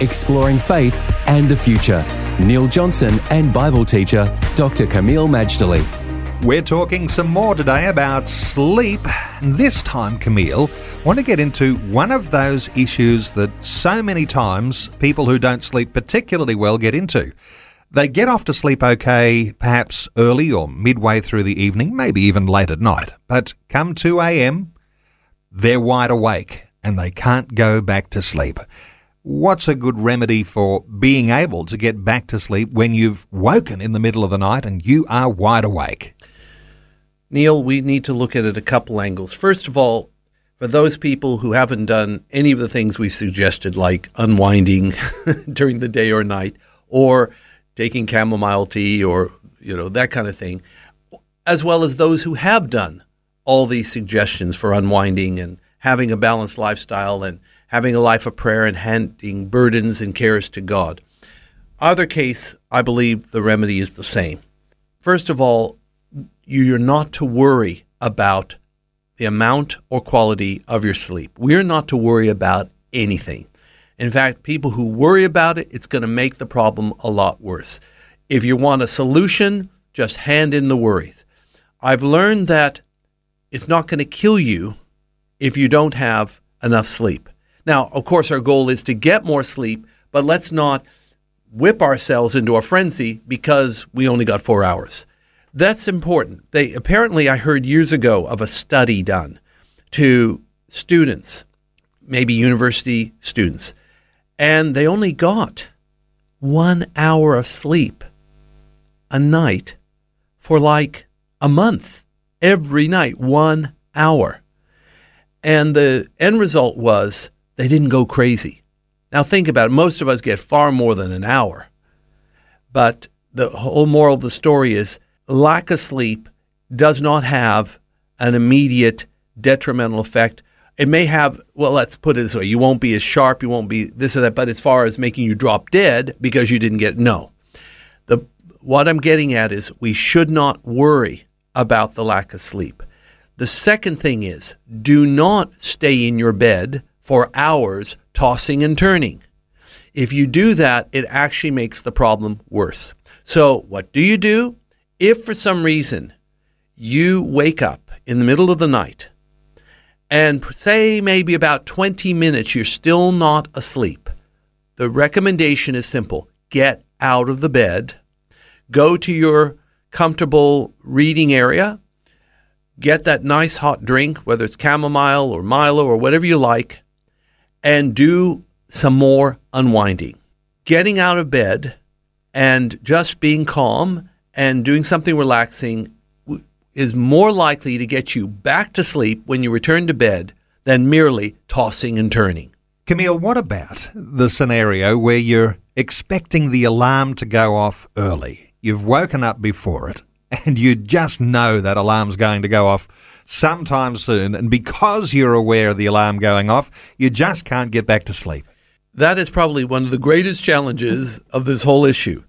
Exploring faith and the future. Neil Johnson and Bible teacher Dr. Kameel Majdali. We're talking some more today about sleep. This time, Kameel, want to get into one of those issues that so many times people who don't sleep particularly well get into. They get off to sleep okay, perhaps early or midway through the evening, maybe even late at night. But come 2 a.m., they're wide awake and they can't go back to sleep. What's a good remedy for being able to get back to sleep when you've woken in the middle of the night and you are wide awake? Neil, we need to look at it a couple angles. First of all, for those people who haven't done any of the things we've suggested, like unwinding during the day or night, or taking chamomile tea, or you know that kind of thing, as well as those who have done all these suggestions for unwinding and having a balanced lifestyle and having a life of prayer and handing burdens and cares to God. Either case, I believe the remedy is the same. First of all, you're not to worry about the amount or quality of your sleep. We're not to worry about anything. In fact, people who worry about it, it's going to make the problem a lot worse. If you want a solution, just hand in the worries. I've learned that it's not going to kill you if you don't have enough sleep. Now, of course, our goal is to get more sleep, but let's not whip ourselves into a frenzy because we only got four hours. That's important. They apparently I heard years ago of a study done to students, maybe university students, and they only got one hour of sleep a night for like a month. Every night, one hour. And the end result was they didn't go crazy. Now, think about it. Most of us get far more than an hour. But the whole moral of the story is lack of sleep does not have an immediate detrimental effect. It may have, well, let's put it this way you won't be as sharp, you won't be this or that, but as far as making you drop dead because you didn't get, no. The, what I'm getting at is we should not worry about the lack of sleep. The second thing is do not stay in your bed for hours tossing and turning. If you do that, it actually makes the problem worse. So, what do you do? If for some reason you wake up in the middle of the night and say maybe about 20 minutes you're still not asleep, the recommendation is simple get out of the bed, go to your comfortable reading area, get that nice hot drink, whether it's chamomile or Milo or whatever you like, and do some more unwinding. Getting out of bed and just being calm and doing something relaxing is more likely to get you back to sleep when you return to bed than merely tossing and turning. Kameel, what about the scenario where you're expecting the alarm to go off early? You've woken up before it and you just know that alarm's going to go off sometime soon. And because you're aware of the alarm going off, you just can't get back to sleep. That is probably one of the greatest challenges of this whole issue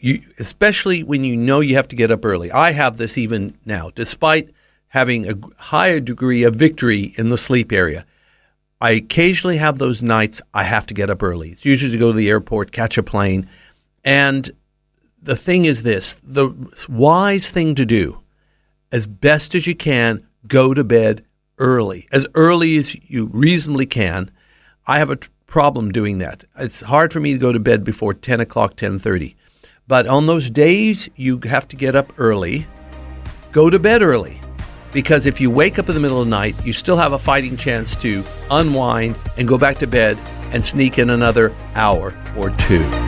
you, especially when you know you have to get up early. I have this even now, despite having a higher degree of victory in the sleep area. I occasionally have those nights I have to get up early. It's usually to go to the airport, catch a plane. And the thing is this the wise thing to do, as best as you can, go to bed early, as early as you reasonably can. I have a problem doing that. It's hard for me to go to bed before 10 o'clock, 10.30. But on those days you have to get up early, go to bed early. Because if you wake up in the middle of the night, you still have a fighting chance to unwind and go back to bed and sneak in another hour or two.